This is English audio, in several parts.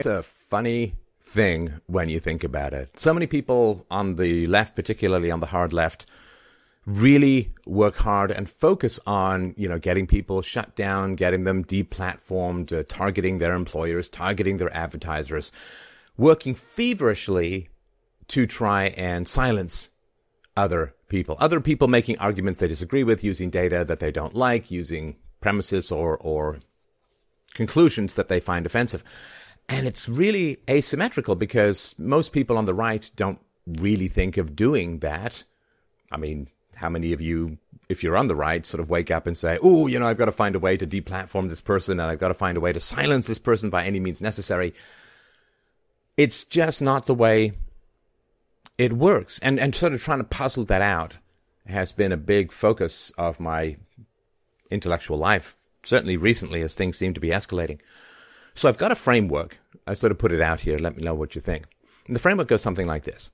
It's a funny thing when you think about it. So many people on the left, particularly on the hard left, really work hard and focus on, you know, getting people shut down, getting them deplatformed, uh, targeting their employers, targeting their advertisers, working feverishly to try and silence other people. Other people making arguments they disagree with, using data that they don't like, using premises or, or conclusions that they find offensive. And it's really asymmetrical because most people on the right don't really think of doing that. I mean, how many of you, if you're on the right, sort of wake up and say, oh, you know, I've got to find a way to deplatform this person and I've got to find a way to silence this person by any means necessary. It's just not the way it works. And, and sort of trying to puzzle that out has been a big focus of my intellectual life, certainly recently as things seem to be escalating. So I've got a framework. I sort of put it out here. Let me know what you think. And the framework goes something like this.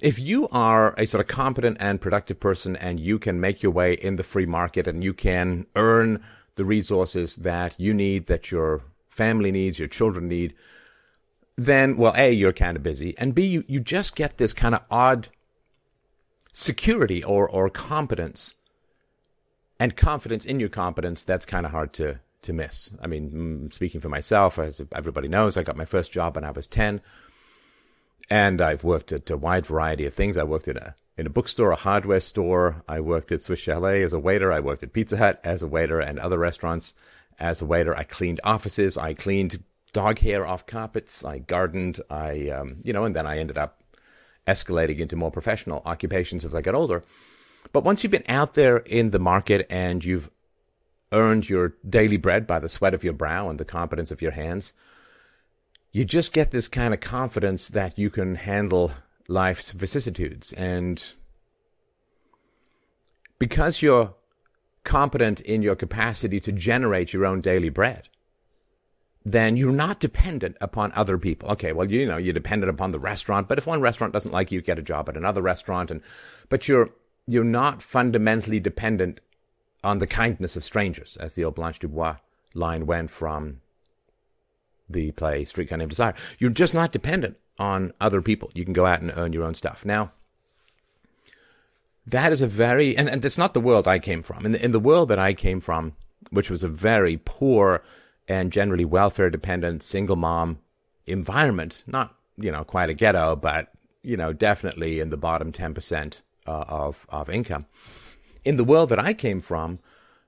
If you are a sort of competent and productive person and you can make your way in the free market and you can earn the resources that you need, that your family needs, your children need, then, well, A, you're kind of busy. And B, you, you just get this kind of odd security or, or competence and confidence in your competence that's kind of hard to, to miss. I mean, speaking for myself, as everybody knows, I got my first job when I was 10. And I've worked at a wide variety of things. I worked in a in a bookstore, a hardware store. I worked at Swiss Chalet as a waiter. I worked at Pizza Hut as a waiter and other restaurants as a waiter. I cleaned offices. I cleaned dog hair off carpets. I gardened. I, um, you know, and then I ended up escalating into more professional occupations as I got older. But once you've been out there in the market and you've earned your daily bread by the sweat of your brow and the competence of your hands, you just get this kind of confidence that you can handle life's vicissitudes. And because you're competent in your capacity to generate your own daily bread, then you're not dependent upon other people. Okay, well, you know, you're dependent upon the restaurant, but if one restaurant doesn't like you, get a job at another restaurant and but you're you're not fundamentally dependent on the kindness of strangers, as the old Blanche Dubois line went from the play Streetcar Named Desire. You're just not dependent on other people. You can go out and earn your own stuff. Now, that is a very, and, and it's not the world I came from. In the, in the world that I came from, which was a very poor and generally welfare dependent single mom environment, not, you know, quite a ghetto, but, you know, definitely in the bottom 10% uh, of, of income. In the world that I came from,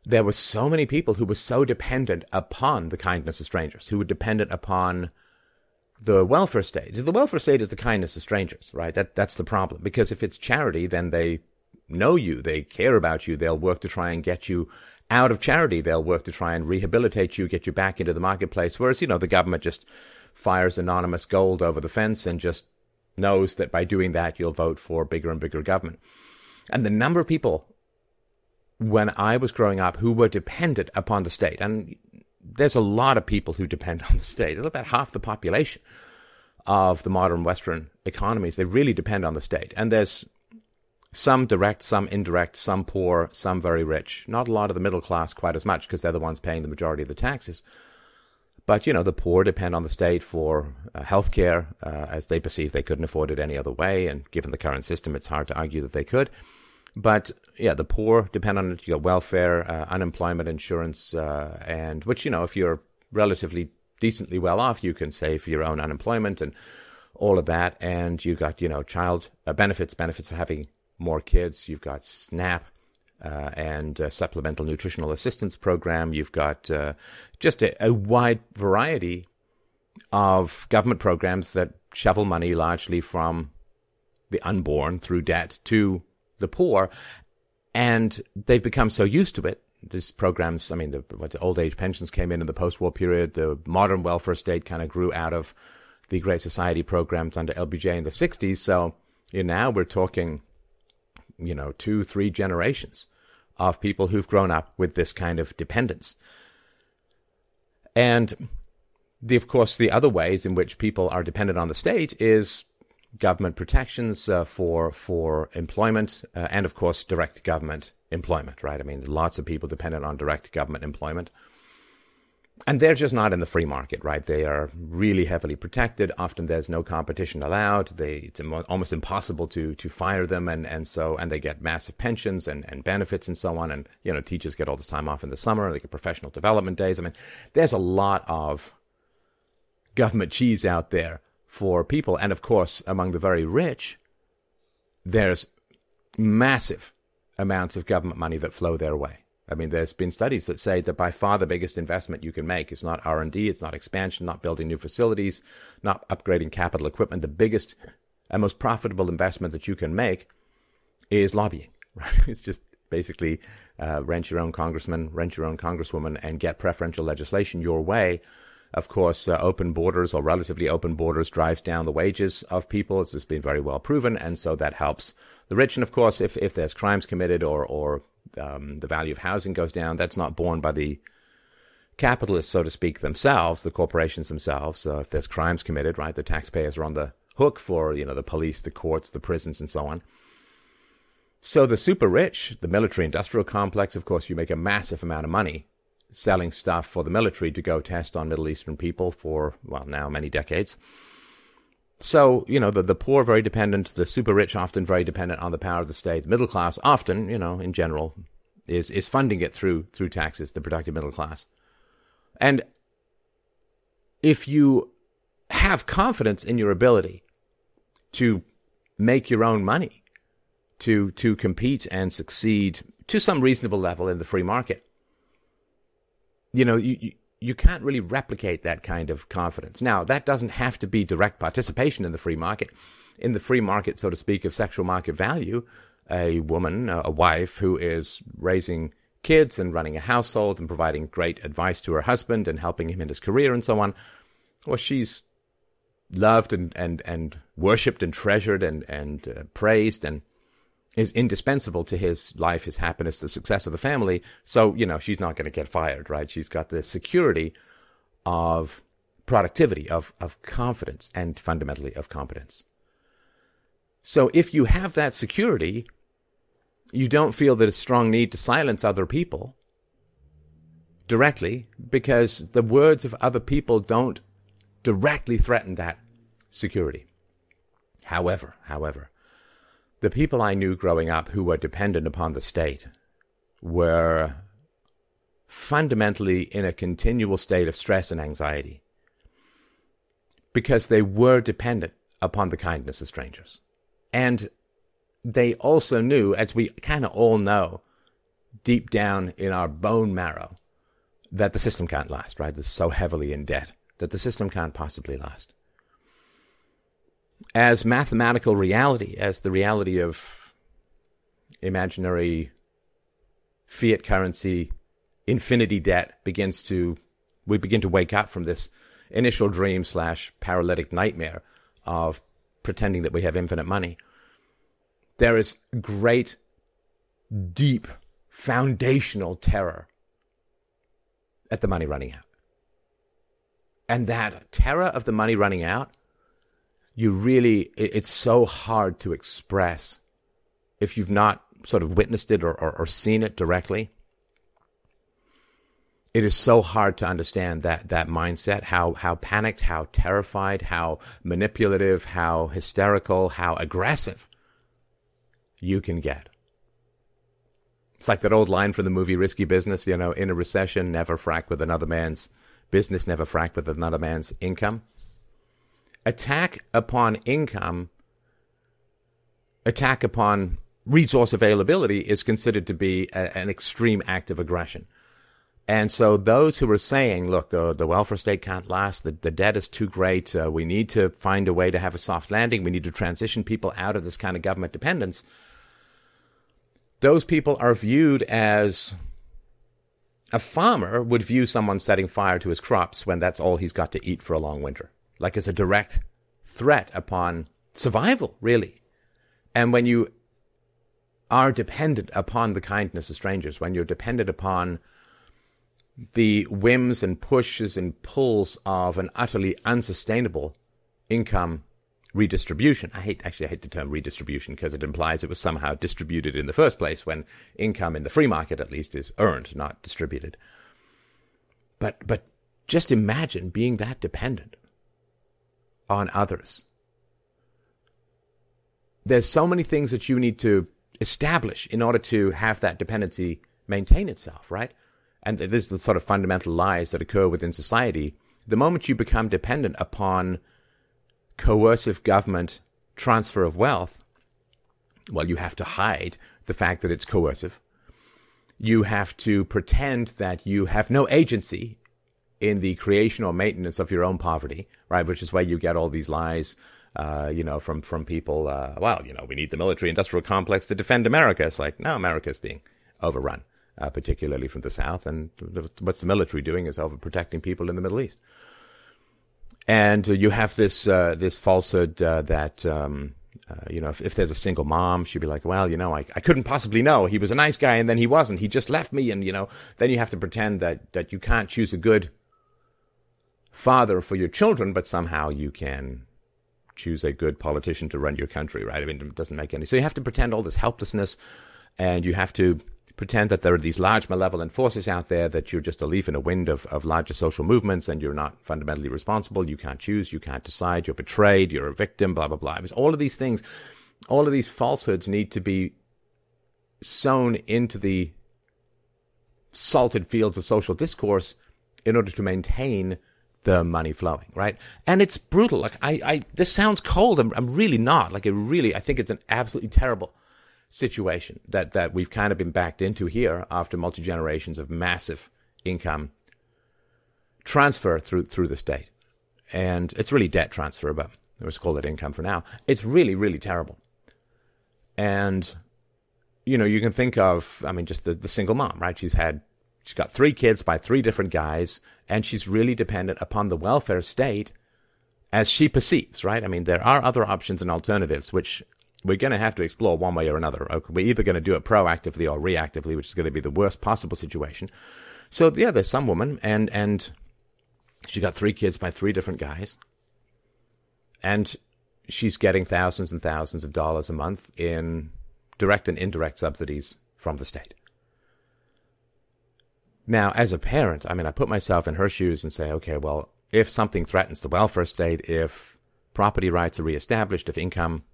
there were so many people who were so dependent upon the kindness of strangers, who were dependent upon the welfare state. The welfare state is the kindness of strangers, right? That that's the problem. Because if it's charity, then they know you, they care about you, they'll work to try and get you out of charity. They'll work to try and rehabilitate you, get you back into the marketplace. Whereas, you know, the government just fires anonymous gold over the fence and just knows that by doing that you'll vote for bigger and bigger government. And the number of people when I was growing up who were dependent upon the state. And there's a lot of people who depend on the state. It's about half the population of the modern Western economies. They really depend on the state. And there's some direct, some indirect, some poor, some very rich. Not a lot of the middle class quite as much because they're the ones paying the majority of the taxes. But, you know, the poor depend on the state for uh, health care uh, as they perceive they couldn't afford it any other way. And given the current system, it's hard to argue that they could. But yeah, the poor depend on it. You got welfare, uh, unemployment insurance, uh, and which you know, if you're relatively decently well off, you can save for your own unemployment and all of that. And you got you know child uh, benefits, benefits for having more kids. You've got SNAP. Uh, and supplemental nutritional assistance program. You've got uh, just a, a wide variety of government programs that shovel money largely from the unborn through debt to the poor, and they've become so used to it. These programs, I mean, the, the old age pensions came in in the post-war period. The modern welfare state kind of grew out of the Great Society programs under LBJ in the 60s. So you know, now we're talking, you know, two, three generations of people who've grown up with this kind of dependence. And the, of course, the other ways in which people are dependent on the state is government protections uh, for for employment, uh, and of course direct government employment. Right? I mean, lots of people dependent on direct government employment. and they're just not in the free market, right? They are really heavily protected. Often there's no competition allowed. They, it's almost impossible to to fire them, and, and so and they get massive pensions and, and benefits and so on. And you know, teachers get all this time off in the summer. They get professional development days. I mean, there's a lot of government cheese out there for people, and of course, among the very rich, there's massive amounts of government money that flow their way. I mean, there's been studies that say that by far the biggest investment you can make is not R&D, it's not expansion, not building new facilities, not upgrading capital equipment. The biggest and most profitable investment that you can make is lobbying, right? It's just basically uh, rent your own congressman, rent your own congresswoman, and get preferential legislation your way. Of course, uh, open borders or relatively open borders drives down the wages of people. It's just been very well proven, and so that helps the rich. And of course, if, if there's crimes committed or or um, the value of housing goes down. That's not borne by the capitalists, so to speak, themselves, the corporations themselves. Uh, if there's crimes committed, right, the taxpayers are on the hook for you know the police, the courts, the prisons, and so on. So the super rich, the military industrial complex, of course, you make a massive amount of money selling stuff for the military to go test on Middle Eastern people for well now many decades. So, you know, the, the poor very dependent, the super rich often very dependent on the power of the state. The middle class often, you know, in general, is is funding it through through taxes, the productive middle class. And if you have confidence in your ability to make your own money, to to compete and succeed to some reasonable level in the free market, you know, you, you can't really replicate that kind of confidence. Now, that doesn't have to be direct participation in the free market. In the free market, so to speak, of sexual market value, a woman, a wife who is raising kids and running a household and providing great advice to her husband and helping him in his career and so on, well, she's loved and, and, and worshipped and treasured and, and uh, praised and is indispensable to his life, his happiness, the success of the family. So, you know, she's not going to get fired, right? She's got the security of productivity, of, of confidence, and fundamentally of competence. So if you have that security, you don't feel that a strong need to silence other people directly because the words of other people don't directly threaten that security. However, however, the people I knew growing up who were dependent upon the state were fundamentally in a continual state of stress and anxiety because they were dependent upon the kindness of strangers. And they also knew, as we kind of all know deep down in our bone marrow, that the system can't last, right? It's so heavily in debt that the system can't possibly last as mathematical reality, as the reality of imaginary fiat currency, infinity debt begins to, we begin to wake up from this initial dream slash paralytic nightmare of pretending that we have infinite money. There is great, deep, foundational terror at the money running out. And that terror of the money running out you really, it's so hard to express if you've not sort of witnessed it or, or, or seen it directly. It is so hard to understand that that mindset, how how panicked, how terrified, how manipulative, how hysterical, how aggressive you can get. It's like that old line from the movie Risky Business, you know, in a recession, never frack with another man's business, never frack with another man's income attack upon income, attack upon resource availability is considered to be a, an extreme act of aggression. And so those who are saying, look, the, the welfare state can't last, the, the debt is too great, uh, we need to find a way to have a soft landing, we need to transition people out of this kind of government dependence, those people are viewed as a farmer would view someone setting fire to his crops when that's all he's got to eat for a long winter like as a direct threat upon survival, really. And when you are dependent upon the kindness of strangers, when you're dependent upon the whims and pushes and pulls of an utterly unsustainable income redistribution. I hate actually I hate the term redistribution because it implies it was somehow distributed in the first place when income in the free market at least is earned, not distributed. But but just imagine being that dependent on others. There's so many things that you need to establish in order to have that dependency maintain itself, right? And this is the sort of fundamental lies that occur within society. The moment you become dependent upon coercive government transfer of wealth, well, you have to hide the fact that it's coercive. You have to pretend that you have no agency in the creation or maintenance of your own poverty, right? Which is why you get all these lies, uh, you know, from from people. Uh, well, you know, we need the military-industrial complex to defend America. It's like no, America is being overrun, uh, particularly from the south, and what's the military doing is overprotecting people in the Middle East. And you have this uh, this falsehood uh, that. Um, uh, you know, if, if, there's a single mom, she'd be like, well, you know, I, I couldn't possibly know. He was a nice guy and then he wasn't. He just left me. And, you know, then you have to pretend that, that you can't choose a good father for your children, but somehow you can choose a good politician to run your country, right? I mean, it doesn't make any. So you have to pretend all this helplessness, and you have to pretend that there are these large malevolent forces out there that you're just a leaf in a wind of, of larger social movements and you're not fundamentally responsible. You can't choose, you can't decide, you're betrayed, you're a victim, blah, blah, blah. All of these things, all of these falsehoods need to be sown into the salted fields of social discourse in order to maintain the money flowing, right? And it's brutal. Like I, I this sounds cold. I'm, I'm really not. Like it really, I think it's an absolutely terrible situation that that we've kind of been backed into here after multi generations of massive income transfer through through the state, and it's really debt transfer, but let's call it income for now. It's really, really terrible, and you know you can think of, I mean, just the, the single mom, right? She's had She's got three kids by three different guys, and she's really dependent upon the welfare state as she perceives, right? I mean, there are other options and alternatives, which we're going to have to explore one way or another. We're either going to do it proactively or reactively, which is going to be the worst possible situation. So, yeah, there's some woman, and, and she got three kids by three different guys, and she's getting thousands and thousands of dollars a month in direct and indirect subsidies from the state. Now, as a parent, I mean, I put myself in her shoes and say, okay, well, if something threatens the welfare state, if property rights are reestablished, if income,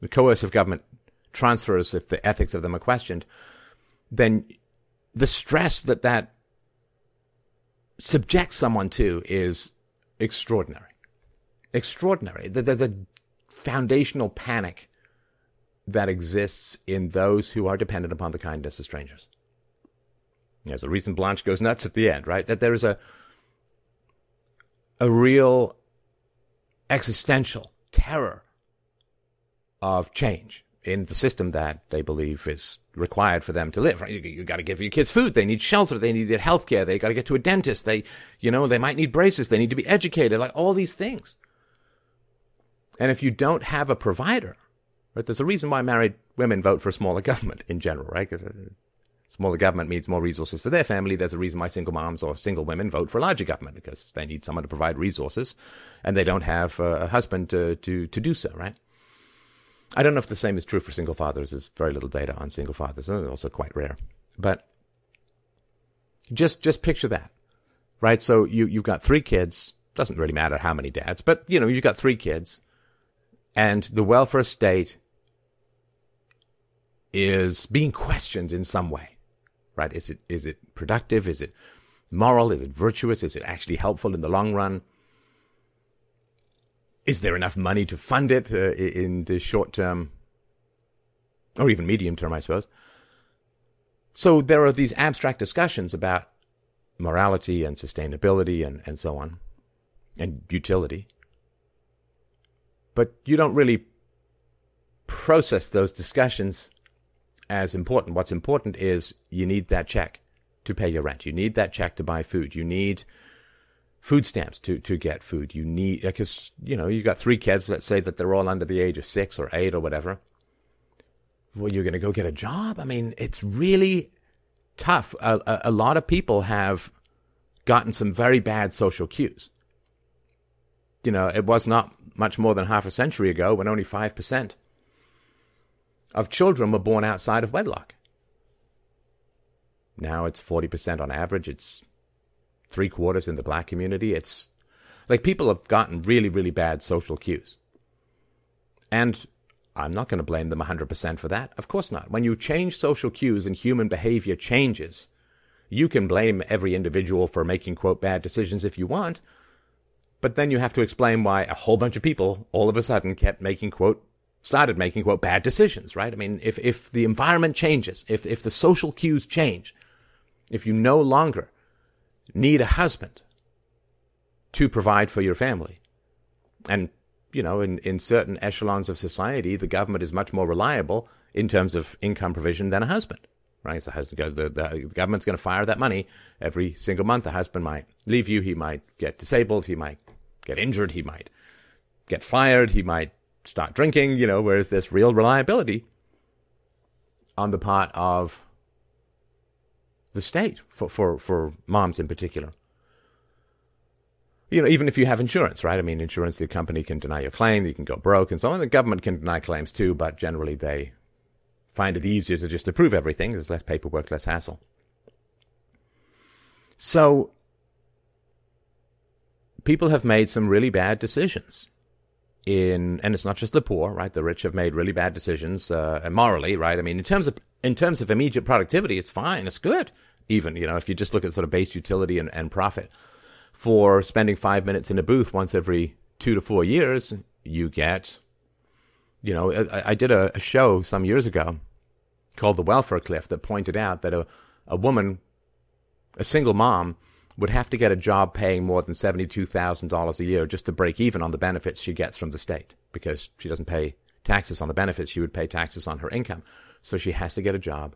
the coercive government transfers, if the ethics of them are questioned, then the stress that that subjects someone to is extraordinary. Extraordinary. There's a foundational panic that exists in those who are dependent upon the kindness of strangers. There's a reason Blanche goes nuts at the end, right? That there is a a real existential terror of change in the system that they believe is required for them to live. Right? You, you got to give your kids food. They need shelter. They need health care. They got to get to a dentist. They, you know, they might need braces. They need to be educated. Like all these things. And if you don't have a provider, right? There's a reason why married women vote for a smaller government in general, right? Because uh, smaller government means more resources for their family. There's a reason why single moms or single women vote for a larger government because they need someone to provide resources and they don't have uh, a husband to, to, to do so, right? I don't know if the same is true for single fathers. There's very little data on single fathers. And they're also quite rare. But just, just picture that, right? So you, you've got three kids. Doesn't really matter how many dads, but you know, you've got three kids and the welfare state is being questioned in some way right? Is it is it productive? Is it moral? Is it virtuous? Is it actually helpful in the long run? Is there enough money to fund it uh, in the short term, or even medium term, I suppose? So there are these abstract discussions about morality and sustainability and, and so on, and utility. But you don't really process those discussions as important. What's important is you need that check to pay your rent. You need that check to buy food. You need food stamps to, to get food. You need, uh, because, you know, you got three kids, let's say that they're all under the age of six or eight or whatever. Well, you're going to go get a job? I mean, it's really tough. A, a, a lot of people have gotten some very bad social cues. You know, it was not much more than half a century ago when only 5% of children were born outside of wedlock. Now it's 40% on average. It's three quarters in the black community. It's like people have gotten really, really bad social cues. And I'm not going to blame them 100% for that. Of course not. When you change social cues and human behavior changes, you can blame every individual for making, quote, bad decisions if you want. But then you have to explain why a whole bunch of people all of a sudden kept making, quote, started making, quote, bad decisions, right? I mean, if, if the environment changes, if, if the social cues change, if you no longer need a husband to provide for your family, and you know, in, in certain echelons of society, the government is much more reliable in terms of income provision than a husband. Right? So the, the, the government's going to fire that money every single month. The husband might leave you. He might get disabled. He might get injured. He might get fired. He might start drinking, you know, whereas there's real reliability on the part of the state for, for, for moms in particular you know, even if you have insurance, right? I mean, insurance, the company can deny your claim, you can go broke and so on. The government can deny claims too, but generally they find it easier to just approve everything. There's less paperwork, less hassle. So, people have made some really bad decisions in, and it's not just the poor, right? The rich have made really bad decisions, uh, morally, right? I mean, in terms of, in terms of immediate productivity, it's fine. It's good. Even, you know, if you just look at sort of base utility and, and profit for spending five minutes in a booth once every two to four years, you get, you know, I, I did a, a, show some years ago called The Welfare Cliff that pointed out that a, a woman, a single mom, would have to get a job paying more than $72,000 a year just to break even on the benefits she gets from the state because she doesn't pay taxes on the benefits. She would pay taxes on her income. So she has to get a job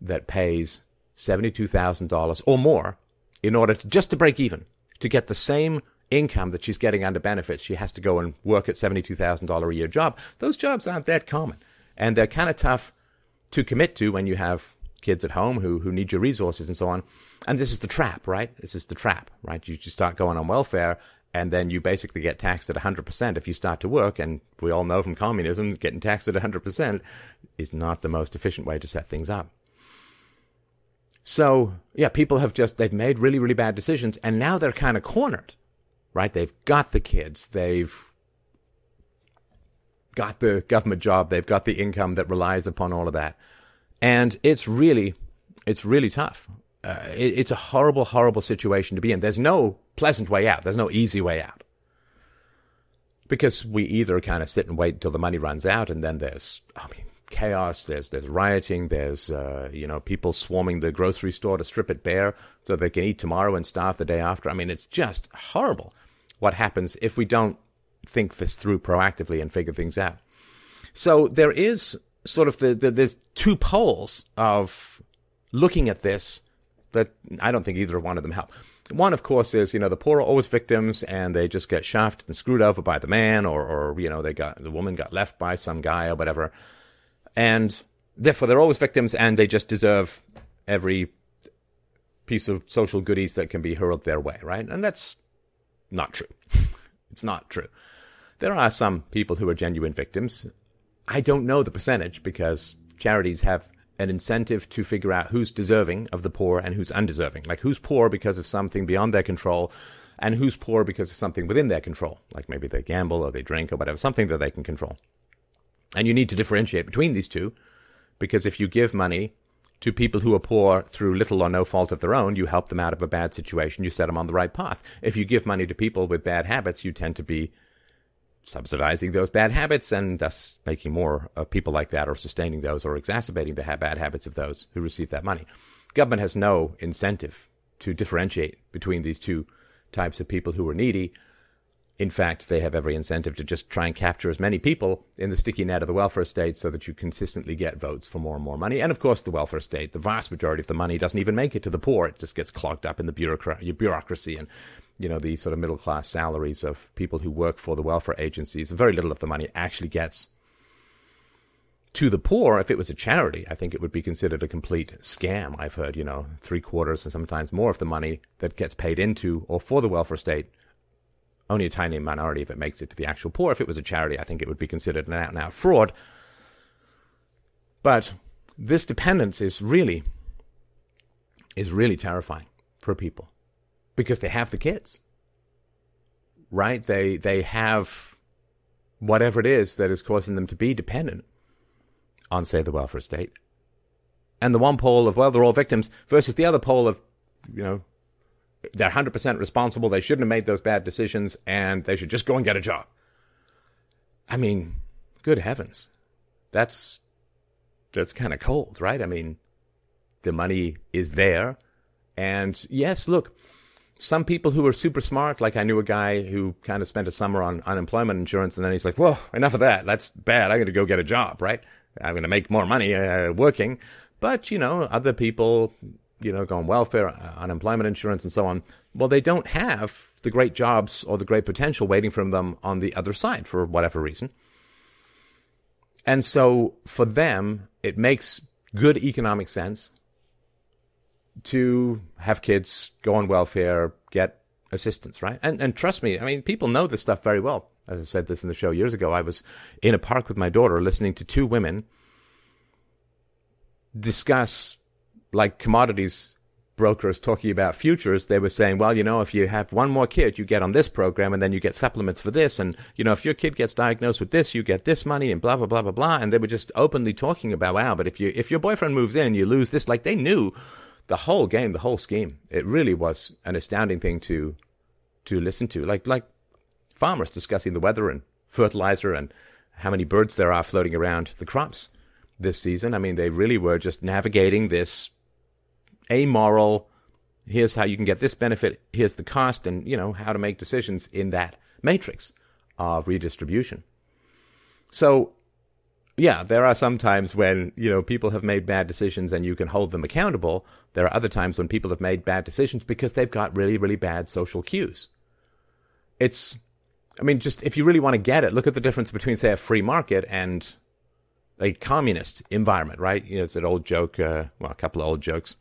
that pays $72,000 or more in order to just to break even to get the same income that she's getting under benefits, she has to go and work at $72,000 a year job. Those jobs aren't that common. And they're kind of tough to commit to when you have kids at home who, who need your resources and so on. And this is the trap, right? This is the trap, right? You, you start going on welfare and then you basically get taxed at 100% if you start to work. And we all know from communism, getting taxed at 100% is not the most efficient way to set things up. So, yeah, people have just, they've made really, really bad decisions and now they're kind of cornered, right? They've got the kids, they've got the government job, they've got the income that relies upon all of that. And it's really, it's really tough. Uh, it, it's a horrible, horrible situation to be in. There's no pleasant way out. There's no easy way out. Because we either kind of sit and wait until the money runs out and then there's, I mean, chaos. There's there's rioting. There's uh, you know people swarming the grocery store to strip it bare so they can eat tomorrow and starve the day after. I mean, it's just horrible what happens if we don't think this through proactively and figure things out. So there is sort of the, the there's two poles of looking at this that I don't think either one of them help. One, of course, is you know the poor are always victims, and they just get shafted and screwed over by the man, or or you know they got the woman got left by some guy or whatever and therefore they're always victims and they just deserve every piece of social goodies that can be hurled their way, right? And that's not true. it's not true. There are some people who are genuine victims. I don't know the percentage because charities have an incentive to figure out who's deserving of the poor and who's undeserving. Like who's poor because of something beyond their control and who's poor because of something within their control. Like maybe they gamble or they drink or whatever, something that they can control. And you need to differentiate between these two because if you give money to people who are poor through little or no fault of their own, you help them out of a bad situation, you set them on the right path. If you give money to people with bad habits, you tend to be subsidizing those bad habits and thus making more of people like that or sustaining those or exacerbating the bad habits of those who receive that money. Government has no incentive to differentiate between these two types of people who are needy in fact, they have every incentive to just try and capture as many people in the sticky net of the welfare state so that you consistently get votes for more and more money. And of course, the welfare state, the vast majority of the money doesn't even make it to the poor. It just gets clogged up in the bureaucracy and, you know, the sort of middle class salaries of people who work for the welfare agencies. Very little of the money actually gets to the poor, if it was a charity, I think it would be considered a complete scam. I've heard, you know, three quarters and sometimes more of the money that gets paid into or for the welfare state only a tiny minority of it makes it to the actual poor. If it was a charity, I think it would be considered an out and out fraud. But this dependence is really is really terrifying for people. because they have the kids. Right? They they have whatever it is that is causing them to be dependent on, say, the welfare state. And the one pole of, well, they're all victims versus the other pole of, you know, they're 100% responsible. They shouldn't have made those bad decisions and they should just go and get a job. I mean, good heavens. That's, that's kind of cold, right? I mean, the money is there. And yes, look, some people who are super smart, like I knew a guy who kind of spent a summer on unemployment insurance and then he's like, whoa, enough of that. That's bad. I'm going to go get a job, right? I'm going to make more money uh, working. But, you know, other people, you know, go on welfare, uh, unemployment insurance, and so on. Well, they don't have the great jobs or the great potential waiting for them on the other side for whatever reason. And so for them, it makes good economic sense to have kids go on welfare, get assistance, right? And and trust me, I mean, people know this stuff very well. As I said this in the show years ago, I was in a park with my daughter listening to two women discuss like commodities brokers talking about futures, they were saying, well, you know, if you have one more kid, you get on this program and then you get supplements for this. And, you know, if your kid gets diagnosed with this, you get this money and blah, blah, blah, blah, blah. And they were just openly talking about, wow, but if you, if your boyfriend moves in, you lose this. Like they knew the whole game, the whole scheme. It really was an astounding thing to, to listen to. Like, like farmers discussing the weather and fertilizer and how many birds there are floating around the crops this season. I mean, they really were just navigating this amoral, here's how you can get this benefit, here's the cost, and, you know, how to make decisions in that matrix of redistribution. So, yeah, there are some times when, you know, people have made bad decisions and you can hold them accountable. There are other times when people have made bad decisions because they've got really, really bad social cues. It's, I mean, just if you really want to get it, look at the difference between, say, a free market and a communist environment, right? You know, it's an old joke, uh, well, a couple of old jokes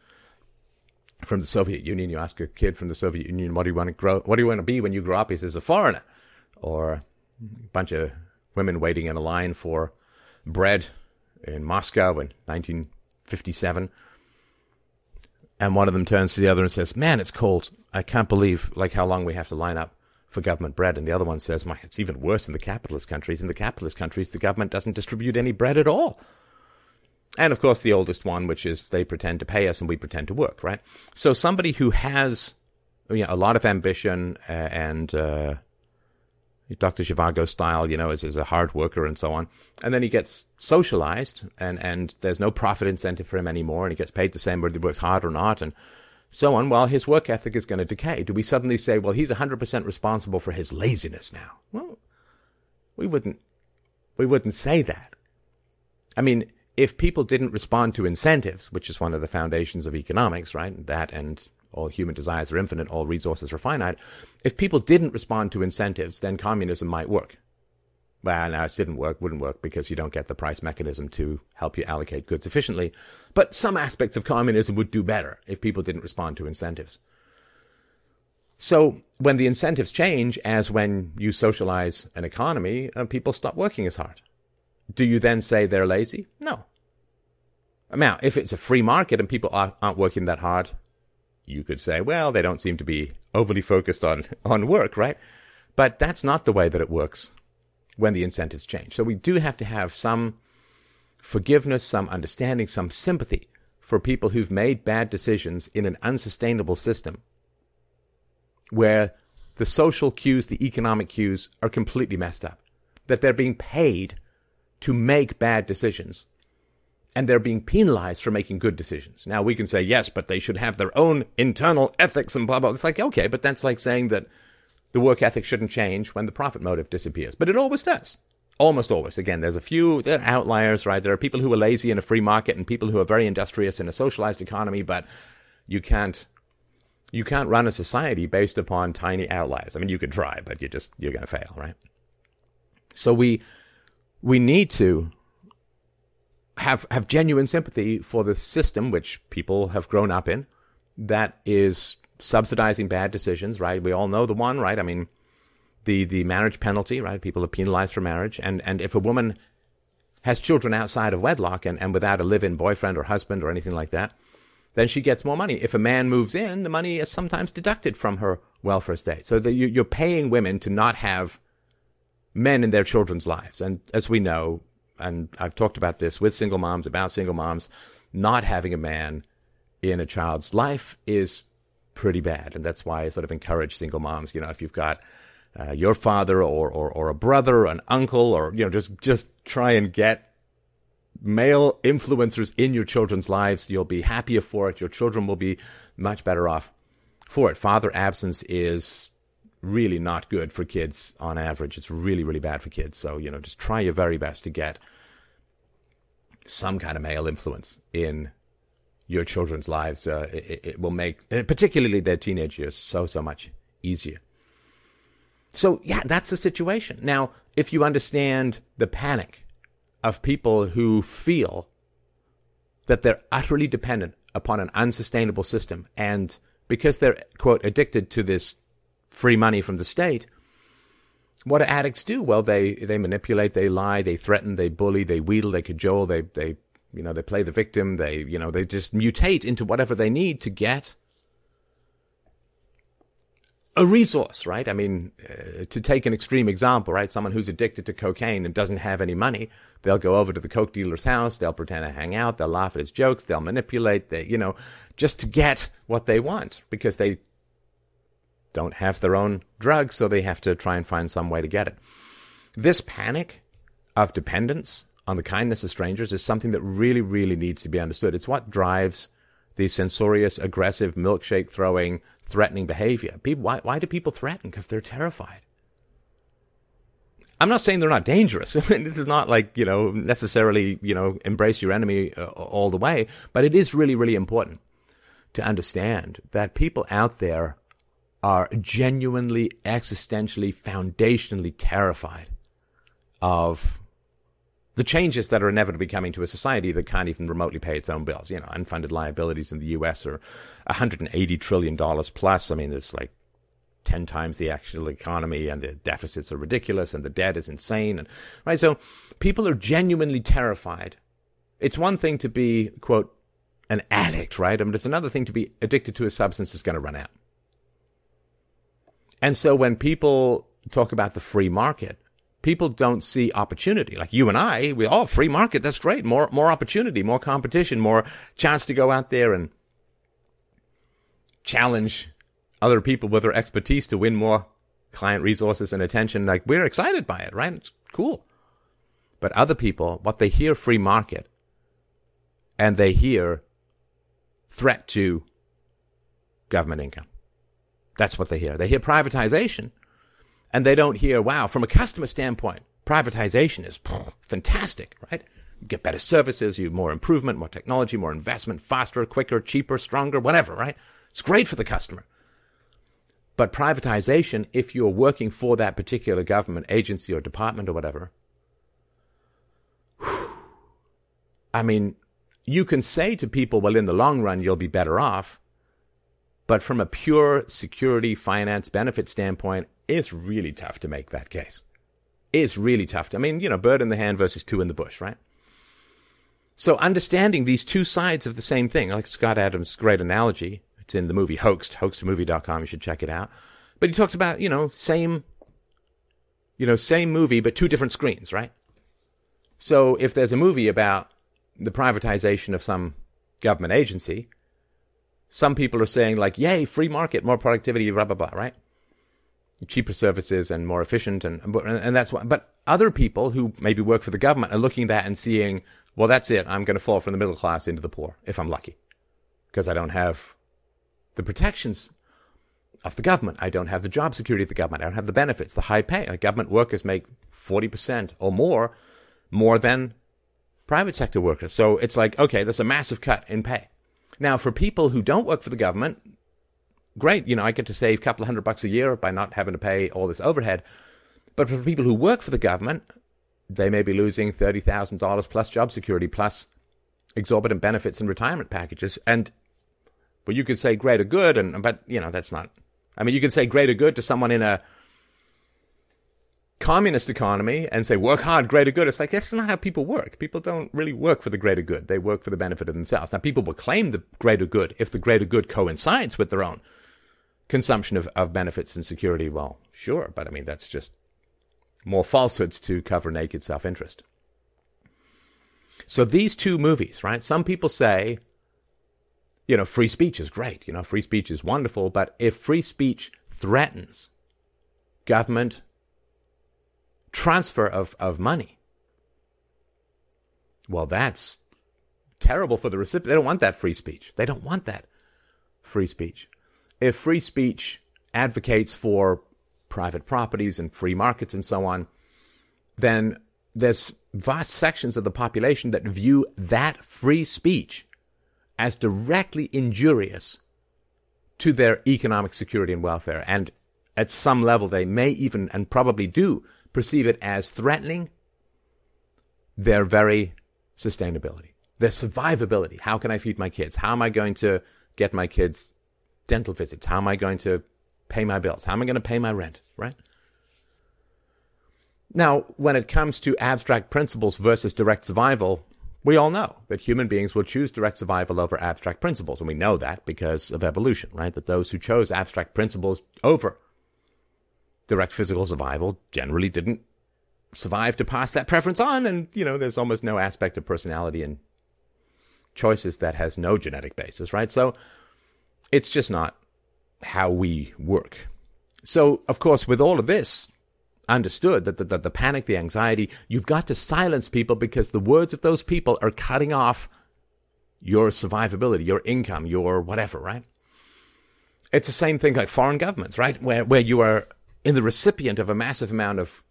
from the Soviet Union. You ask a kid from the Soviet Union, what do you want to grow? What do you want to be when you grow up? He says, a foreigner. Or a bunch of women waiting in a line for bread in Moscow in 1957. And one of them turns to the other and says, man, it's cold. I can't believe like how long we have to line up for government bread. And the other one says, my, it's even worse in the capitalist countries. In the capitalist countries, the government doesn't distribute any bread at all. And of course, the oldest one, which is they pretend to pay us and we pretend to work, right? So somebody who has you know, a lot of ambition uh, and uh, Dr. Zhivago style, you know, is, is a hard worker and so on. And then he gets socialized and, and there's no profit incentive for him anymore and he gets paid the same whether he works hard or not and so on. Well, his work ethic is going to decay. Do we suddenly say, well, he's 100% responsible for his laziness now? Well, we wouldn't, we wouldn't say that. I mean, if people didn't respond to incentives, which is one of the foundations of economics, right? That and all human desires are infinite, all resources are finite. If people didn't respond to incentives, then communism might work. Well, no, it didn't work, wouldn't work because you don't get the price mechanism to help you allocate goods efficiently. But some aspects of communism would do better if people didn't respond to incentives. So when the incentives change, as when you socialize an economy, uh, people stop working as hard. Do you then say they're lazy? No. Now, if it's a free market and people aren't working that hard, you could say, well, they don't seem to be overly focused on, on work, right? But that's not the way that it works when the incentives change. So we do have to have some forgiveness, some understanding, some sympathy for people who've made bad decisions in an unsustainable system where the social cues, the economic cues are completely messed up. That they're being paid to make bad decisions and they're being penalized for making good decisions. Now we can say, yes, but they should have their own internal ethics and blah, blah. It's like, okay, but that's like saying that the work ethic shouldn't change when the profit motive disappears. But it always does. Almost always. Again, there's a few there are outliers, right? There are people who are lazy in a free market and people who are very industrious in a socialized economy, but you can't you can't run a society based upon tiny outliers. I mean, you could try, but you just you're going to fail, right? So we we need to have have genuine sympathy for the system which people have grown up in that is subsidizing bad decisions, right? We all know the one, right? I mean, the the marriage penalty, right? People are penalized for marriage, and and if a woman has children outside of wedlock and, and without a live-in boyfriend or husband or anything like that, then she gets more money. If a man moves in, the money is sometimes deducted from her welfare state. So that you, you're paying women to not have men in their children's lives. And as we know, and I've talked about this with single moms, about single moms, not having a man in a child's life is pretty bad. And that's why I sort of encourage single moms, you know, if you've got uh, your father or, or, or a brother, or an uncle, or, you know, just, just try and get male influencers in your children's lives. You'll be happier for it. Your children will be much better off for it. Father absence is really not good for kids on average. It's really, really bad for kids. So, you know, just try your very best to get some kind of male influence in your children's lives. Uh, it, it, will make, particularly their teenage years, so, so much easier. So, yeah, that's the situation. Now, if you understand the panic of people who feel that they're utterly dependent upon an unsustainable system and because they're, quote, addicted to this free money from the state, what do addicts do? Well, they, they manipulate, they lie, they threaten, they bully, they wheedle, they cajole, they, they, you know, they play the victim, they, you know, they just mutate into whatever they need to get a resource, right? I mean, uh, to take an extreme example, right? Someone who's addicted to cocaine and doesn't have any money, they'll go over to the coke dealer's house, they'll pretend to hang out, they'll laugh at his jokes, they'll manipulate, they, you know, just to get what they want because they don't have their own drugs, so they have to try and find some way to get it. This panic of dependence on the kindness of strangers is something that really, really needs to be understood. It's what drives the censorious, aggressive, milkshake throwing, threatening behavior. People, why, why do people threaten? Because they're terrified. I'm not saying they're not dangerous. this is not like, you know, necessarily, you know, embrace your enemy uh, all the way, but it is really, really important to understand that people out there are genuinely, existentially, foundationally terrified of the changes that are inevitably coming to a society that can't even remotely pay its own bills. You know, unfunded liabilities in the U.S. are 180 trillion dollars plus. I mean, it's like 10 times the actual economy and the deficits are ridiculous and the debt is insane. And, right. So people are genuinely terrified. It's one thing to be, quote, an addict, right? I mean, it's another thing to be addicted to a substance that's going to run out. And so when people talk about the free market, people don't see opportunity. Like you and I, we all oh, free market. That's great. More, more opportunity, more competition, more chance to go out there and challenge other people with their expertise to win more client resources and attention. Like we're excited by it, right? It's cool. But other people, what they hear free market and they hear threat to government income. That's what they hear. They hear privatization and they don't hear, wow, from a customer standpoint, privatization is fantastic, right? You get better services, you have more improvement, more technology, more investment, faster, quicker, cheaper, stronger, whatever, right? It's great for the customer. But privatization, if you're working for that particular government agency or department or whatever, I mean, you can say to people, well, in the long run, you'll be better off. But from a pure security, finance, benefit standpoint, it's really tough to make that case. It's really tough. To, I mean, you know, bird in the hand versus two in the bush, right? So understanding these two sides of the same thing, like Scott Adams' great analogy, it's in the movie Hoaxed, hoaxedmovie.com, you should check it out. But he talks about, you know, same, you know, same movie, but two different screens, right? So if there's a movie about the privatization of some government agency, some people are saying like, yay, free market, more productivity, blah, blah, blah, right? cheaper services and more efficient and and that's what but other people who maybe work for the government are looking at that and seeing well that's it. I'm going to fall from the middle class into the poor if i'm lucky because i don't have the protections of the government. I don't have the job security of the government. I don't have the benefits the high pay. Like government workers make 40% or more more than private sector workers. So it's like okay there's a massive cut in pay now for people who don't work for the government great. You know, I get to save a couple of hundred bucks a year by not having to pay all this overhead. But for people who work for the government, they may be losing $30,000 plus job security plus exorbitant benefits and retirement packages. And, well, you could say greater good, and, but, you know, that's not, I mean, you can say greater good to someone in a, communist economy and say work hard, greater good. It's like that's not how people work. People don't really work for the greater good. They work for the benefit of themselves. Now, people will claim the greater good if the greater good coincides with their own consumption of, of benefits and security. Well, sure, but I mean that's just more falsehoods to cover naked self-interest. So these two movies, right? Some people say, you know, free speech is great. You know, free speech is wonderful. But if free speech threatens government transfer of, of money. Well, that's terrible for the recipient. They don't want that free speech. They don't want that free speech. If free speech advocates for private properties and free markets and so on, then there's vast sections of the population that view that free speech as directly injurious to their economic security and welfare. And at some level, they may even and probably do perceive it as threatening their very sustainability, their survivability. How can I feed my kids? How am I going to get my kids dental visits? How am I going to pay my bills? How am I going to pay my rent? Right? Now, when it comes to abstract principles versus direct survival, we all know that human beings will choose direct survival over abstract principles. And we know that because of evolution, right? That those who chose abstract principles over direct physical survival generally didn't survive to pass that preference on. And, you know, there's almost no aspect of personality and choices that has no genetic basis, right? So it's just not how we work. So, of course, with all of this understood, that the, the, the panic, the anxiety, you've got to silence people because the words of those people are cutting off your survivability, your income, your whatever, right? It's the same thing like foreign governments, right? Where, where you are in the recipient of a massive amount of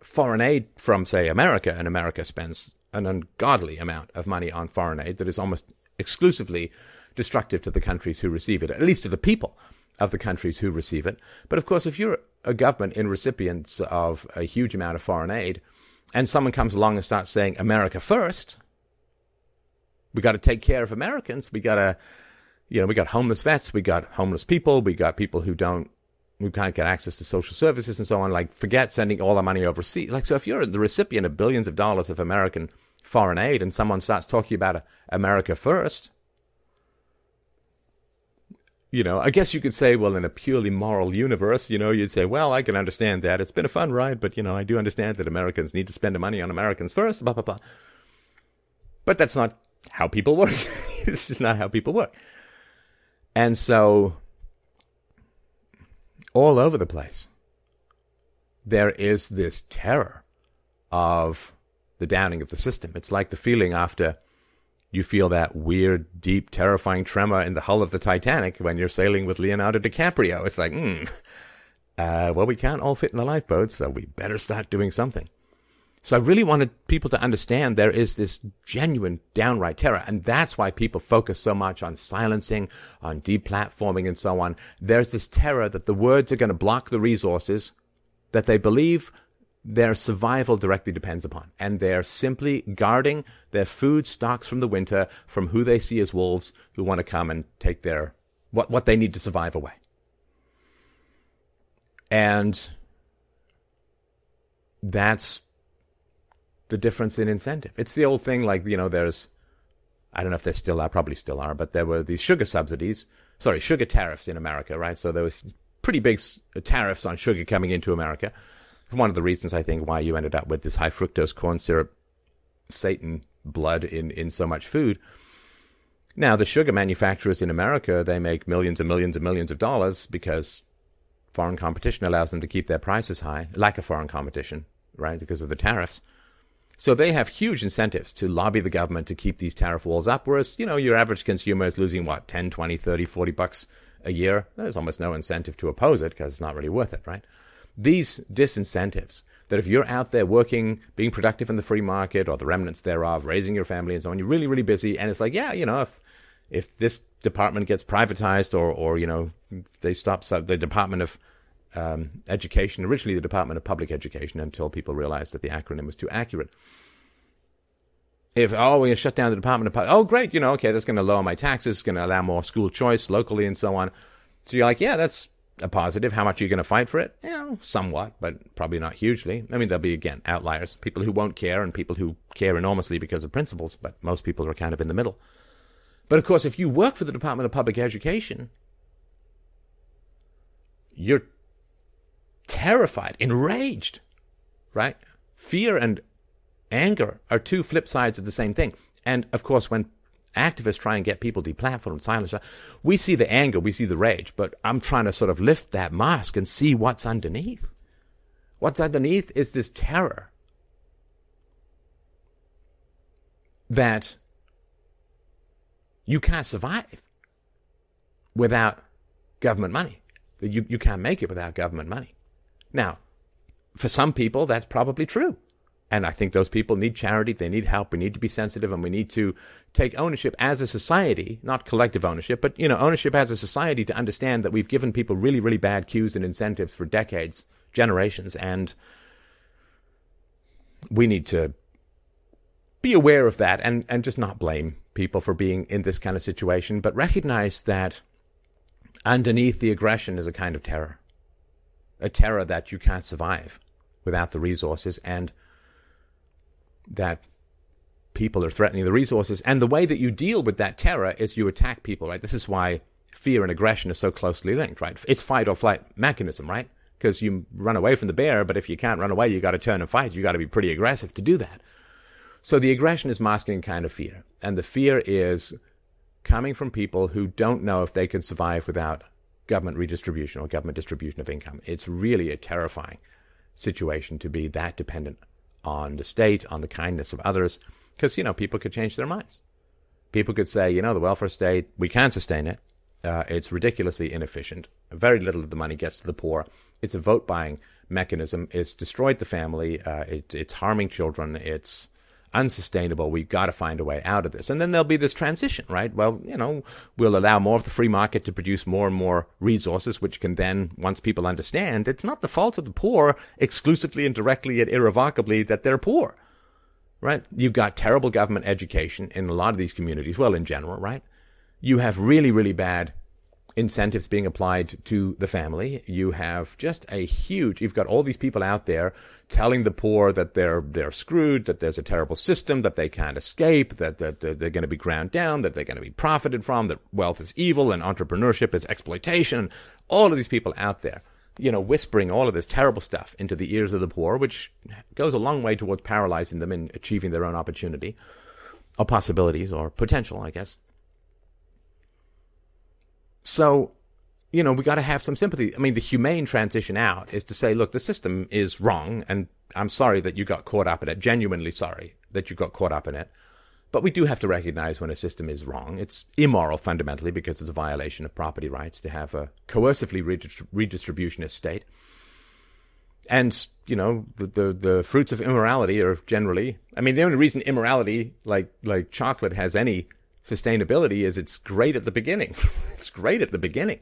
foreign aid from, say, America, and America spends an ungodly amount of money on foreign aid that is almost exclusively destructive to the countries who receive it, at least to the people of the countries who receive it. But of course, if you're a government in recipients of a huge amount of foreign aid, and someone comes along and starts saying America first, we got to take care of Americans. We got to, you know, we got homeless vets, we got homeless people, we got people who don't who can't get access to social services and so on, like forget sending all our money overseas. Like, so if you're the recipient of billions of dollars of American foreign aid and someone starts talking about uh, America first, you know, I guess you could say, well, in a purely moral universe, you know, you'd say, well, I can understand that. It's been a fun ride, but, you know, I do understand that Americans need to spend the money on Americans first, blah, blah, blah. But that's not how people work. it's just not how people work. And so all over the place. There is this terror of the downing of the system. It's like the feeling after you feel that weird, deep, terrifying tremor in the hull of the Titanic when you're sailing with Leonardo DiCaprio. It's like, hmm, uh, well, we can't all fit in the lifeboat, so we better start doing something. So I really wanted people to understand there is this genuine downright terror. And that's why people focus so much on silencing, on deplatforming and so on. There's this terror that the words are going to block the resources that they believe their survival directly depends upon. And they're simply guarding their food stocks from the winter from who they see as wolves who want to come and take their, what, what they need to survive away. And that's the difference in incentive. It's the old thing like, you know, there's, I don't know if there still are, probably still are, but there were these sugar subsidies, sorry, sugar tariffs in America, right? So there was pretty big tariffs on sugar coming into America. One of the reasons I think why you ended up with this high fructose corn syrup, Satan blood in, in so much food. Now, the sugar manufacturers in America, they make millions and millions and millions of dollars because foreign competition allows them to keep their prices high, lack of foreign competition, right? Because of the tariffs. So they have huge incentives to lobby the government to keep these tariff walls up, whereas, you know, your average consumer is losing, what, 10, 20, 30, 40 bucks a year? There's almost no incentive to oppose it because it's not really worth it, right? These disincentives that if you're out there working, being productive in the free market or the remnants thereof, raising your family and so on, you're really, really busy. And it's like, yeah, you know, if, if this department gets privatized or, or, you know, they stop the Department of um, education, originally the Department of Public Education, until people realized that the acronym was too accurate. If, oh, we shut down the Department of Public, oh, great, you know, okay, that's going to lower my taxes, going to allow more school choice locally and so on. So you're like, yeah, that's a positive. How much are you going to fight for it? Yeah, somewhat, but probably not hugely. I mean, there'll be, again, outliers, people who won't care and people who care enormously because of principles, but most people are kind of in the middle. But of course, if you work for the Department of Public Education, you're terrified, enraged, right? Fear and anger are two flip sides of the same thing. And of course, when activists try and get people deplatformed, silenced, we see the anger, we see the rage, but I'm trying to sort of lift that mask and see what's underneath. What's underneath is this terror that you can't survive without government money. That You, you can't make it without government money. Now, for some people, that's probably true. And I think those people need charity, they need help, we need to be sensitive, and we need to take ownership as a society, not collective ownership, but you know, ownership as a society to understand that we've given people really, really bad cues and incentives for decades, generations, and we need to be aware of that and, and just not blame people for being in this kind of situation, but recognize that underneath the aggression is a kind of terror, a terror that you can't survive without the resources and that people are threatening the resources. And the way that you deal with that terror is you attack people, right? This is why fear and aggression are so closely linked, right? It's fight or flight mechanism, right? Because you run away from the bear, but if you can't run away, you got to turn and fight. You got to be pretty aggressive to do that. So the aggression is masking kind of fear. And the fear is coming from people who don't know if they can survive without government redistribution or government distribution of income. It's really a terrifying situation to be that dependent on the state, on the kindness of others, because, you know, people could change their minds. People could say, you know, the welfare state, we can't sustain it. Uh, it's ridiculously inefficient. Very little of the money gets to the poor. It's a vote buying mechanism. It's destroyed the family. Uh, it, it's harming children. It's unsustainable. We've got to find a way out of this. And then there'll be this transition, right? Well, you know, we'll allow more of the free market to produce more and more resources, which can then, once people understand, it's not the fault of the poor exclusively and directly and irrevocably that they're poor, right? You've got terrible government education in a lot of these communities, well, in general, right? You have really, really bad incentives being applied to the family. You have just a huge, you've got all these people out there telling the poor that they're, they're screwed, that there's a terrible system, that they can't escape, that, that, that they're going to be ground down, that they're going to be profited from, that wealth is evil and entrepreneurship is exploitation. All of these people out there, you know, whispering all of this terrible stuff into the ears of the poor, which goes a long way towards paralyzing them in achieving their own opportunity or possibilities or potential, I guess. So, you know, we got to have some sympathy. I mean, the humane transition out is to say, look, the system is wrong, and I'm sorry that you got caught up in it. Genuinely sorry that you got caught up in it. But we do have to recognize when a system is wrong. It's immoral fundamentally because it's a violation of property rights to have a coercively redistributionist state. And, you know, the, the, the fruits of immorality are generally, I mean, the only reason immorality, like, like chocolate, has any sustainability is it's great at the beginning. it's great at the beginning.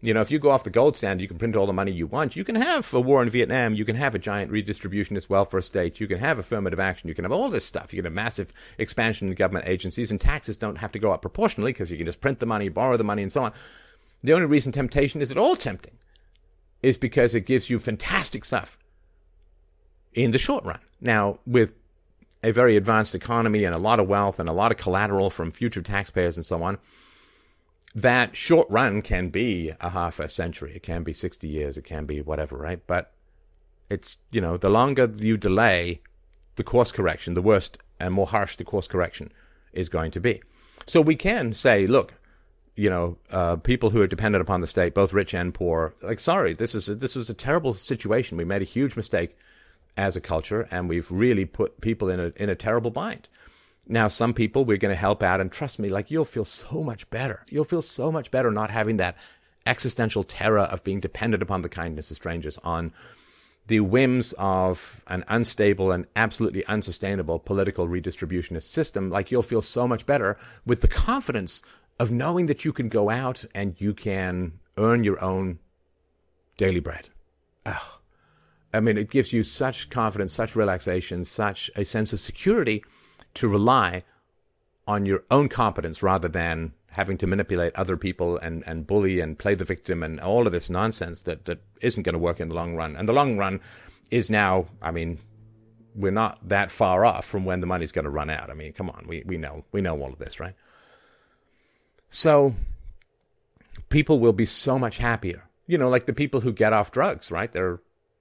You know, if you go off the gold standard, you can print all the money you want. You can have a war in Vietnam. You can have a giant redistributionist welfare state. You can have affirmative action. You can have all this stuff. You can have massive expansion in government agencies, and taxes don't have to go up proportionally because you can just print the money, borrow the money, and so on. The only reason temptation is at all tempting is because it gives you fantastic stuff in the short run. Now, with a very advanced economy and a lot of wealth and a lot of collateral from future taxpayers and so on, that short run can be a half a century. It can be 60 years. It can be whatever, right? But it's, you know, the longer you delay the course correction, the worse and more harsh the course correction is going to be. So we can say, look, you know, uh, people who are dependent upon the state, both rich and poor, like, sorry, this is a, this was a terrible situation. We made a huge mistake as a culture, and we've really put people in a in a terrible bind. Now, some people we're going to help out, and trust me, like you'll feel so much better. You'll feel so much better not having that existential terror of being dependent upon the kindness of strangers, on the whims of an unstable and absolutely unsustainable political redistributionist system. Like you'll feel so much better with the confidence of knowing that you can go out and you can earn your own daily bread. Oh, I mean, it gives you such confidence, such relaxation, such a sense of security to rely on your own competence rather than having to manipulate other people and, and bully and play the victim and all of this nonsense that, that isn't going to work in the long run. And the long run is now, I mean, we're not that far off from when the money's going to run out. I mean, come on, we, we know we know all of this, right? So people will be so much happier. You know, like the people who get off drugs, right? They're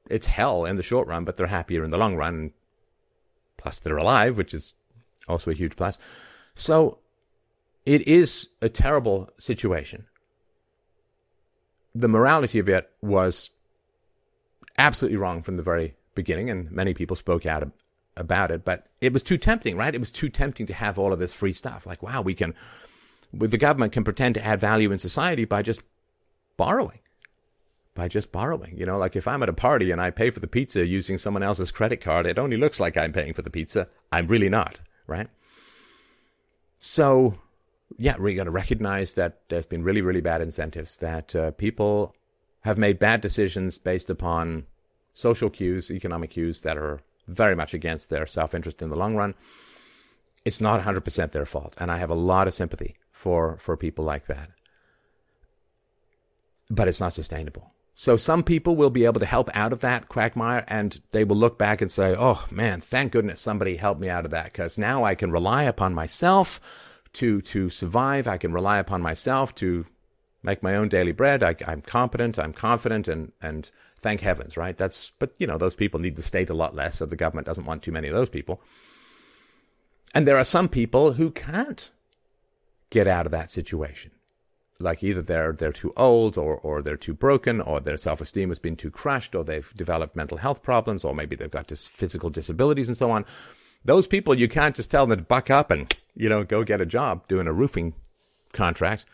it's hell in the short run, but they're happier in the long run. Plus, they're alive, which is also a huge plus. So it is a terrible situation. The morality of it was absolutely wrong from the very beginning, and many people spoke out about it, but it was too tempting, right? It was too tempting to have all of this free stuff. Like, wow, we can, the government can pretend to add value in society by just borrowing. By just borrowing. You know, like if I'm at a party and I pay for the pizza using someone else's credit card, it only looks like I'm paying for the pizza. I'm really not, right? So, yeah, we're going to recognize that there's been really, really bad incentives, that uh, people have made bad decisions based upon social cues, economic cues that are very much against their self interest in the long run. It's not 100% their fault. And I have a lot of sympathy for, for people like that. But it's not sustainable. So some people will be able to help out of that quagmire and they will look back and say, oh man, thank goodness somebody helped me out of that because now I can rely upon myself to, to survive. I can rely upon myself to make my own daily bread. I, am competent. I'm confident and, and thank heavens, right? That's, but you know, those people need the state a lot less. So the government doesn't want too many of those people. And there are some people who can't get out of that situation like either they're they're too old or or they're too broken or their self-esteem has been too crushed or they've developed mental health problems or maybe they've got dis- physical disabilities and so on. Those people you can't just tell them to buck up and you know go get a job doing a roofing contract.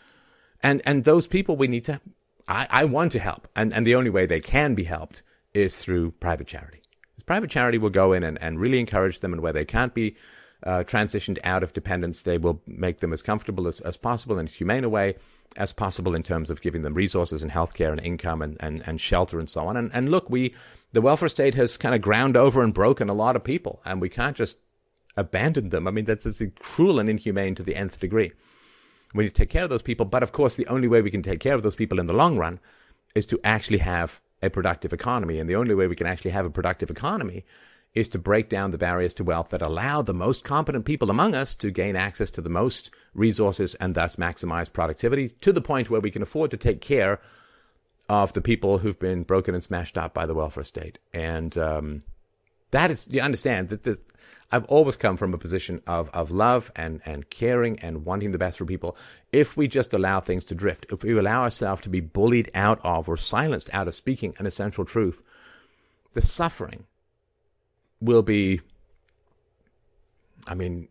And and those people we need to I, I want to help. And and the only way they can be helped is through private charity. Private charity will go in and, and really encourage them and where they can't be uh, transitioned out of dependence they will make them as comfortable as, as possible in as humane a way as possible in terms of giving them resources and healthcare and income and, and, and shelter and so on. And, and look, we, the welfare state has kind of ground over and broken a lot of people, and we can't just abandon them. I mean, that's, that's cruel and inhumane to the nth degree. We need to take care of those people, but of course, the only way we can take care of those people in the long run is to actually have a productive economy. And the only way we can actually have a productive economy is to break down the barriers to wealth that allow the most competent people among us to gain access to the most resources and thus maximize productivity to the point where we can afford to take care of the people who've been broken and smashed up by the welfare state. And um, that is, you understand that I've always come from a position of, of love and, and caring and wanting the best for people. If we just allow things to drift, if we allow ourselves to be bullied out of or silenced out of speaking an essential truth, the suffering will be, I mean,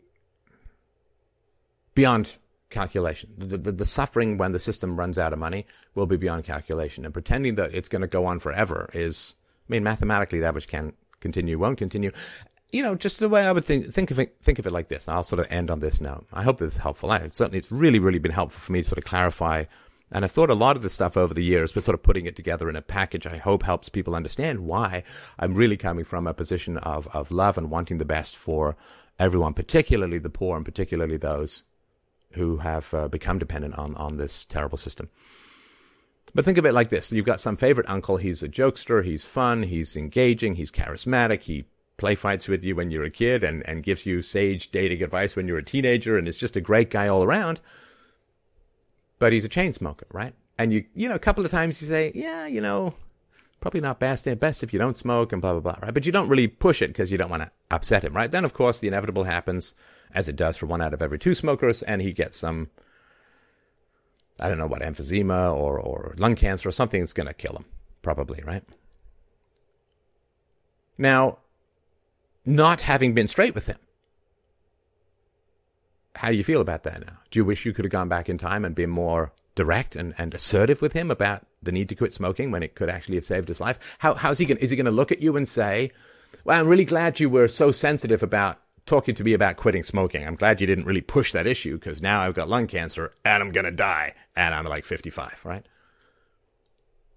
beyond calculation. The, the, the, suffering when the system runs out of money will be beyond calculation. And pretending that it's going to go on forever is, I mean, mathematically that which can continue won't continue. You know, just the way I would think, think of it, think of it like this. I'll sort of end on this note. I hope this is helpful. I, certainly, it's really, really been helpful for me to sort of clarify and I've thought a lot of this stuff over the years, but sort of putting it together in a package, I hope helps people understand why I'm really coming from a position of, of love and wanting the best for everyone, particularly the poor and particularly those who have uh, become dependent on, on this terrible system. But think of it like this. You've got some favorite uncle. He's a jokester. He's fun. He's engaging. He's charismatic. He play fights with you when you're a kid and, and gives you sage dating advice when you're a teenager and is just a great guy all around but he's a chain smoker, right? And you, you know, a couple of times you say, yeah, you know, probably not best, eh, best if you don't smoke and blah, blah, blah, right? But you don't really push it because you don't want to upset him, right? Then, of course, the inevitable happens, as it does for one out of every two smokers, and he gets some, I don't know what, emphysema or, or lung cancer or something that's going to kill him, probably, right? Now, not having been straight with him, how do you feel about that now? Do you wish you could have gone back in time and been more direct and, and assertive with him about the need to quit smoking when it could actually have saved his life? How, how's he going? Is he going to look at you and say, "Well, I'm really glad you were so sensitive about talking to me about quitting smoking. I'm glad you didn't really push that issue because now I've got lung cancer and I'm going to die and I'm like 55, right?"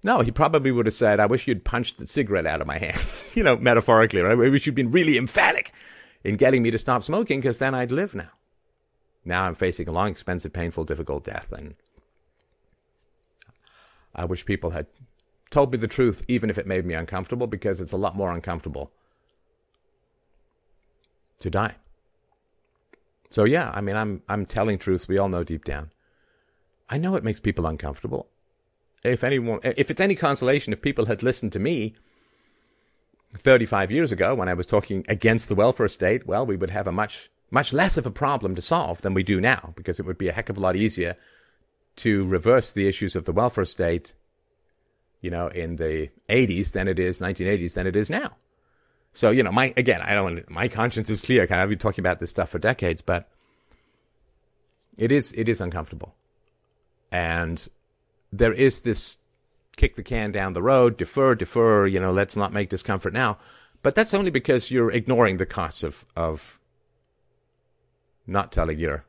No, he probably would have said, I wish you'd punched the cigarette out of my hands, you know, metaphorically, right? I wish you'd been really emphatic in getting me to stop smoking because then I'd live now. Now I'm facing a long, expensive, painful, difficult death. And I wish people had told me the truth, even if it made me uncomfortable, because it's a lot more uncomfortable to die. So yeah, I mean, I'm I'm telling truths we all know deep down. I know it makes people uncomfortable. If anyone, if it's any consolation, if people had listened to me 35 years ago when I was talking against the welfare state, well, we would have a much much less of a problem to solve than we do now, because it would be a heck of a lot easier to reverse the issues of the welfare state, you know, in the 80s than it is 1980s than it is now. So, you know, my, again, I don't, my conscience is clear. I've been talking about this stuff for decades, but it is, it is uncomfortable. And there is this kick the can down the road, defer, defer, you know, let's not make discomfort now. But that's only because you're ignoring the costs of, of not telling your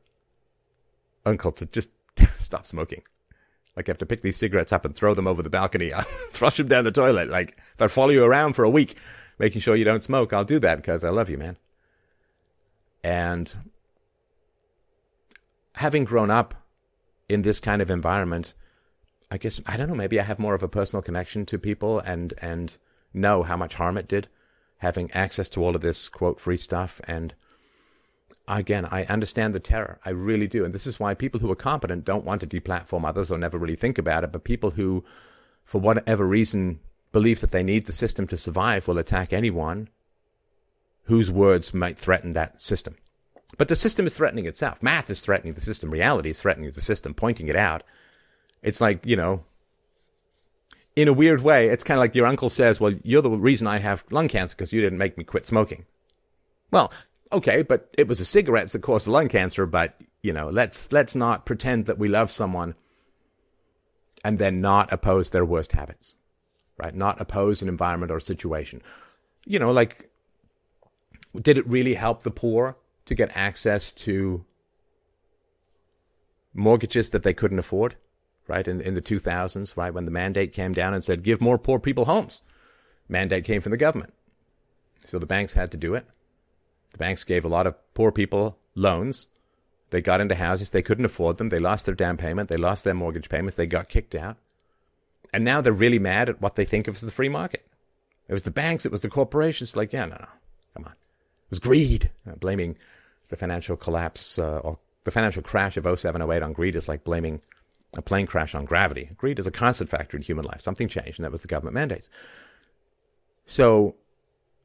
uncle to just stop smoking. Like, you have to pick these cigarettes up and throw them over the balcony, uh, flush them down the toilet. Like, if I follow you around for a week, making sure you don't smoke, I'll do that because I love you, man. And having grown up in this kind of environment, I guess I don't know. Maybe I have more of a personal connection to people and and know how much harm it did having access to all of this quote free stuff. And again, I understand the terror. I really do. And this is why people who are competent don't want to deplatform others or never really think about it. But people who, for whatever reason, believe that they need the system to survive will attack anyone whose words might threaten that system. But the system is threatening itself. Math is threatening the system. Reality is threatening the system, pointing it out. It's like, you know, in a weird way, it's kind of like your uncle says, well, you're the reason I have lung cancer because you didn't make me quit smoking. Well, okay, but it was the cigarettes that caused the lung cancer, but, you know, let's, let's not pretend that we love someone and then not oppose their worst habits right? Not oppose an environment or situation. You know, like, did it really help the poor to get access to mortgages that they couldn't afford, right? In, in the 2000s, right? When the mandate came down and said, give more poor people homes. Mandate came from the government. So the banks had to do it. The banks gave a lot of poor people loans. They got into houses. They couldn't afford them. They lost their down payment. They lost their mortgage payments. They got kicked out. And now they're really mad at what they think of as the free market. It was the banks, it was the corporations. Like, yeah, no, no, come on. It was greed. Uh, blaming the financial collapse uh, or the financial crash of 07, 08 on greed is like blaming a plane crash on gravity. Greed is a constant factor in human life. Something changed, and that was the government mandates. So,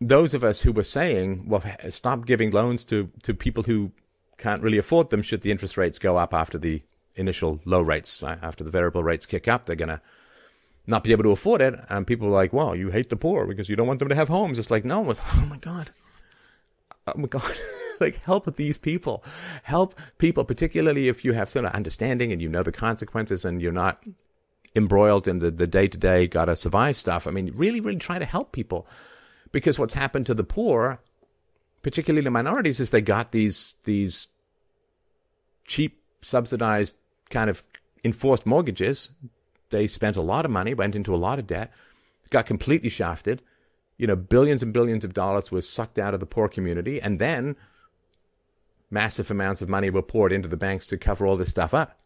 those of us who were saying, well, stop giving loans to, to people who can't really afford them should the interest rates go up after the initial low rates, uh, after the variable rates kick up, they're going to not be able to afford it. And people are like, well, you hate the poor because you don't want them to have homes. It's like, no, oh my God. Oh my God. like, help these people. Help people, particularly if you have sort of understanding and you know the consequences and you're not embroiled in the, the day-to-day gotta survive stuff. I mean, really, really try to help people. Because what's happened to the poor, particularly the minorities, is they got these, these cheap, subsidized kind of enforced mortgages they spent a lot of money, went into a lot of debt, got completely shafted. You know, billions and billions of dollars was sucked out of the poor community, and then massive amounts of money were poured into the banks to cover all this stuff up.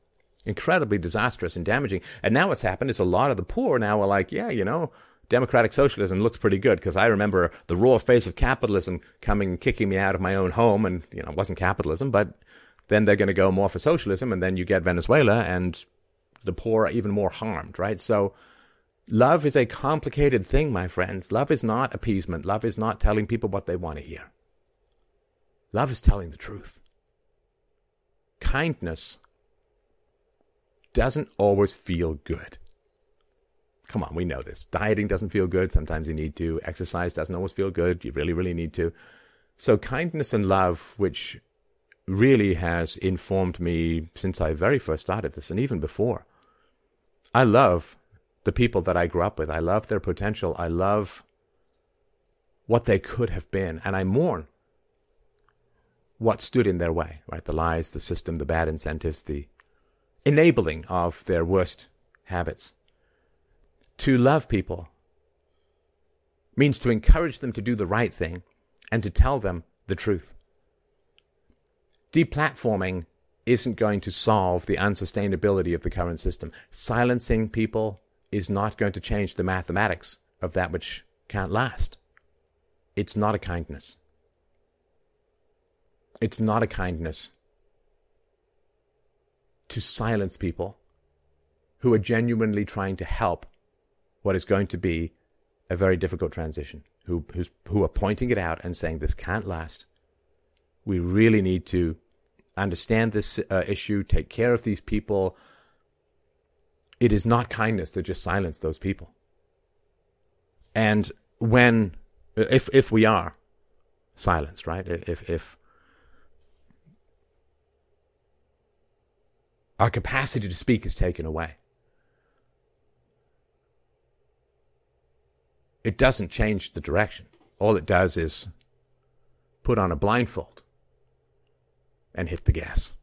Incredibly disastrous and damaging. And now what's happened is a lot of the poor now are like, yeah, you know, democratic socialism looks pretty good because I remember the raw face of capitalism coming and kicking me out of my own home, and you know, it wasn't capitalism, but then they're going to go more for socialism, and then you get Venezuela, and the poor are even more harmed, right? So love is a complicated thing, my friends. Love is not appeasement. Love is not telling people what they want to hear. Love is telling the truth. Kindness doesn't always feel good. Come on, we know this. Dieting doesn't feel good. Sometimes you need to. Exercise doesn't always feel good. You really, really need to. So, kindness and love, which really has informed me since I very first started this and even before, I love the people that I grew up with. I love their potential. I love what they could have been. And I mourn what stood in their way, right? The lies, the system, the bad incentives, the enabling of their worst habits. To love people means to encourage them to do the right thing and to tell them the truth. Deplatforming isn't going to solve the unsustainability of the current system. Silencing people is not going to change the mathematics of that which can't last. It's not a kindness. It's not a kindness to silence people who are genuinely trying to help what is going to be a very difficult transition, who, who are pointing it out and saying this can't last. We really need to understand this uh, issue, take care of these people. It is not kindness to just silence those people. And when, if if we are silenced, right? If if our capacity to speak is taken away, it doesn't change the direction. All it does is put on a blindfold and hit the gas.